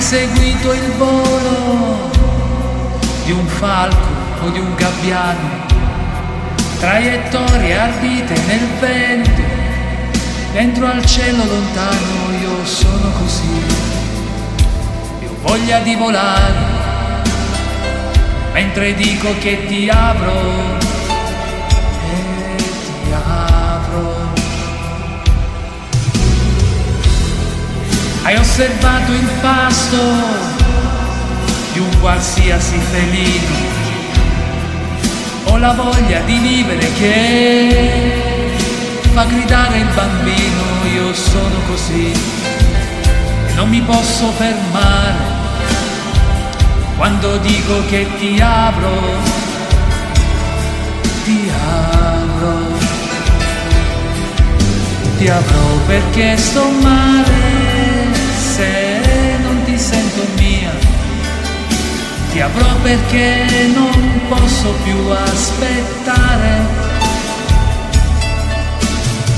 seguito il volo di un falco o di un gabbiano? Traiettorie ardite nel vento, dentro al cielo lontano io sono così. Io voglia di volare, mentre dico che ti apro Hai osservato il pasto di un qualsiasi felino? Ho la voglia di vivere che fa gridare il bambino, io sono così. Non mi posso fermare quando dico che ti apro, ti apro, ti apro perché sto male ti avrò perché non posso più aspettare.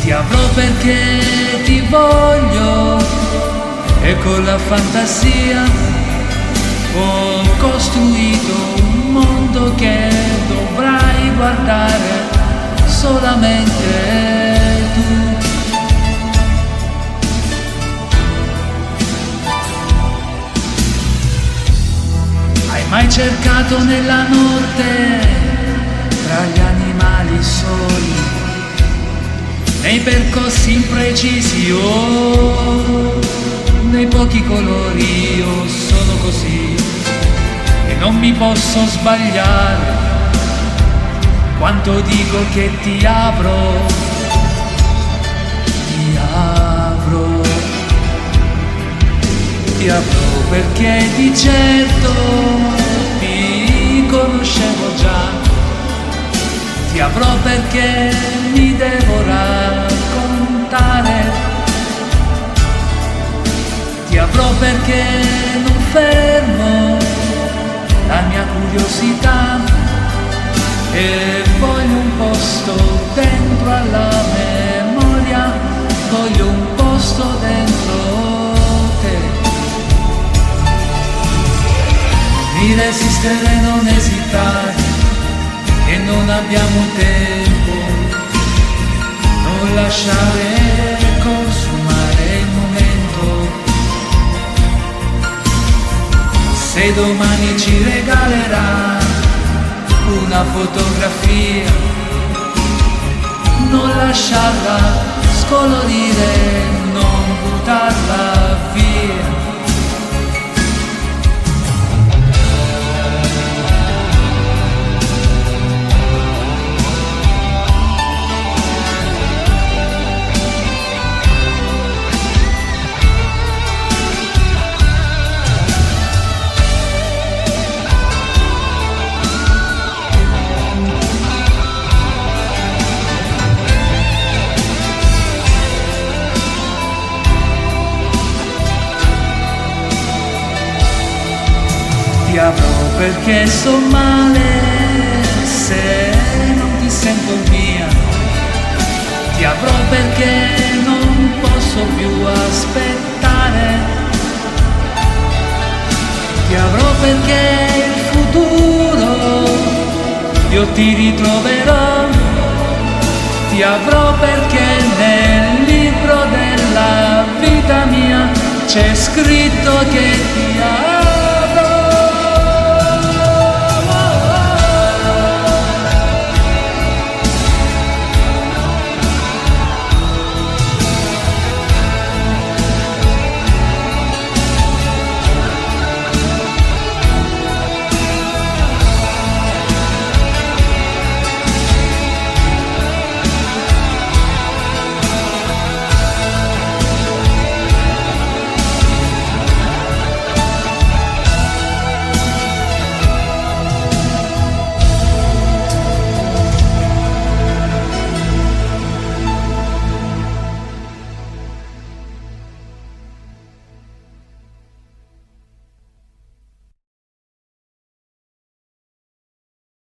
Ti avrò perché ti voglio e con la fantasia ho costruito un mondo che dovrai guardare solamente tu. Cercato nella notte tra gli animali soli, nei percorsi imprecisi o nei pochi colori? Io sono così e non mi posso sbagliare quanto dico che ti apro, ti apro, ti apro perché di certo conoscevo già, ti avrò perché mi devo raccontare, ti avrò perché non fermo la mia curiosità. E voglio un posto dentro alla memoria, voglio un posto dentro te. di resistere non esitare, che non abbiamo tempo, non lasciare consumare il momento. Se domani ci regalerà una fotografia, non lasciarla scolorire, avrò perché sto male se non ti sento mia. Ti avrò perché non posso più aspettare. Ti avrò perché il futuro io ti ritroverò. Ti avrò perché nel libro della vita mia c'è scritto che ti